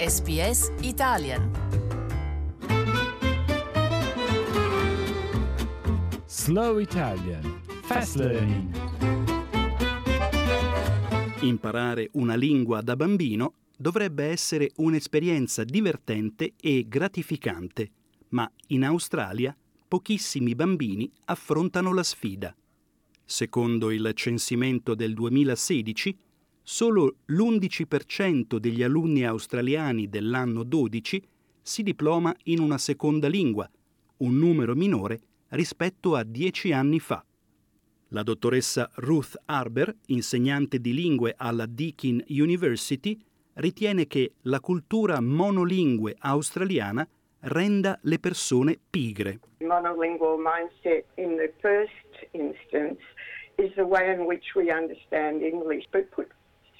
SBS Italian. Slow Italian Fast Learning. Imparare una lingua da bambino dovrebbe essere un'esperienza divertente e gratificante, ma in Australia pochissimi bambini affrontano la sfida. Secondo il censimento del 2016, solo l'11% degli alunni australiani dell'anno 12 si diploma in una seconda lingua, un numero minore rispetto a dieci anni fa. La dottoressa Ruth Arber, insegnante di lingue alla Deakin University, ritiene che la cultura monolingue australiana renda le persone pigre. monolingual mindset in the first instance is the way in which we understand English. But put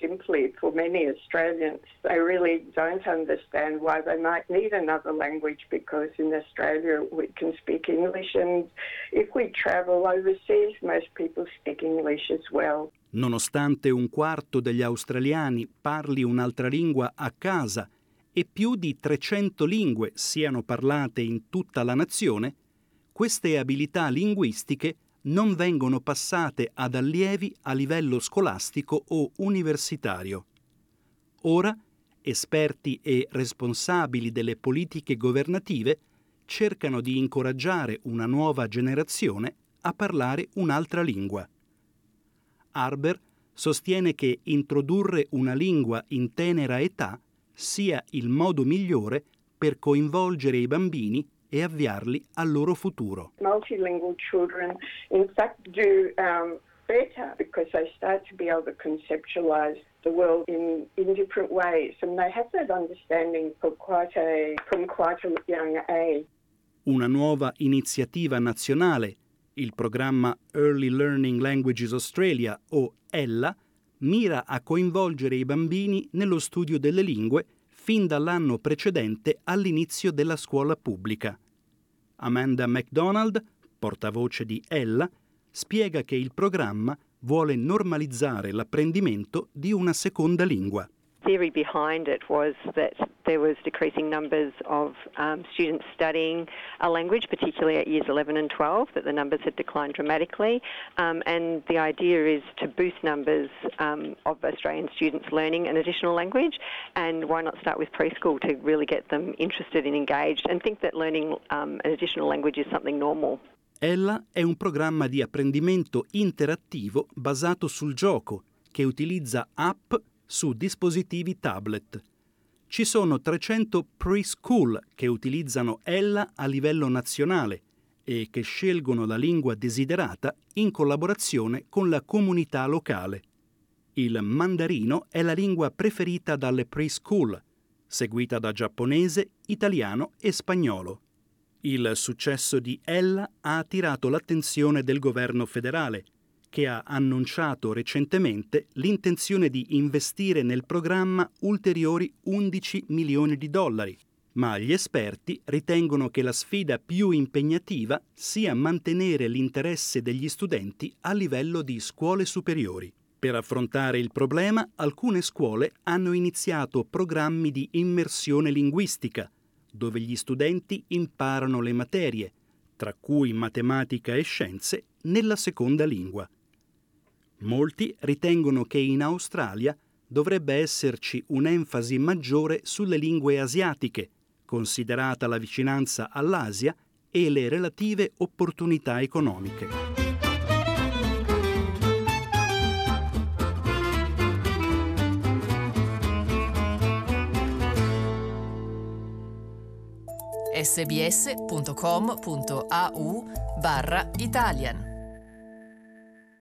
simply, for many Australians, they really don't understand why they might need another language because in Australia we can speak English, and if we travel overseas, most people speak English as well. Nonostante un quarto degli australiani parli un'altra lingua a casa e più di 300 lingue siano parlate in tutta la nazione, queste abilità linguistiche non vengono passate ad allievi a livello scolastico o universitario. Ora, esperti e responsabili delle politiche governative cercano di incoraggiare una nuova generazione a parlare un'altra lingua. Arber sostiene che introdurre una lingua in tenera età sia il modo migliore per coinvolgere i bambini e avviarli al loro futuro. Multilingual children, in fact, do um, better because they start to be able to conceptualize the world in, in different ways, and they have that understanding for quite a, from quite a young age. Una nuova iniziativa nazionale, il programma Early Learning Languages Australia o ELLA, mira a coinvolgere i bambini nello studio delle lingue fin dall'anno precedente all'inizio della scuola pubblica. Amanda MacDonald, portavoce di Ella, spiega che il programma vuole normalizzare l'apprendimento di una seconda lingua. Theory behind it was that there was decreasing numbers of um, students studying a language, particularly at years 11 and 12, that the numbers had declined dramatically. Um, and the idea is to boost numbers um, of Australian students learning an additional language. And why not start with preschool to really get them interested and engaged and think that learning um, an additional language is something normal. Ella è un programma di apprendimento interattivo basato sul gioco che utilizza app su dispositivi tablet. Ci sono 300 preschool che utilizzano Ella a livello nazionale e che scelgono la lingua desiderata in collaborazione con la comunità locale. Il mandarino è la lingua preferita dalle preschool, seguita da giapponese, italiano e spagnolo. Il successo di Ella ha attirato l'attenzione del governo federale, che ha annunciato recentemente l'intenzione di investire nel programma ulteriori 11 milioni di dollari, ma gli esperti ritengono che la sfida più impegnativa sia mantenere l'interesse degli studenti a livello di scuole superiori. Per affrontare il problema, alcune scuole hanno iniziato programmi di immersione linguistica, dove gli studenti imparano le materie, tra cui matematica e scienze, nella seconda lingua. Molti ritengono che in Australia dovrebbe esserci un'enfasi maggiore sulle lingue asiatiche, considerata la vicinanza all'Asia e le relative opportunità economiche. sbs.com.au barra Italian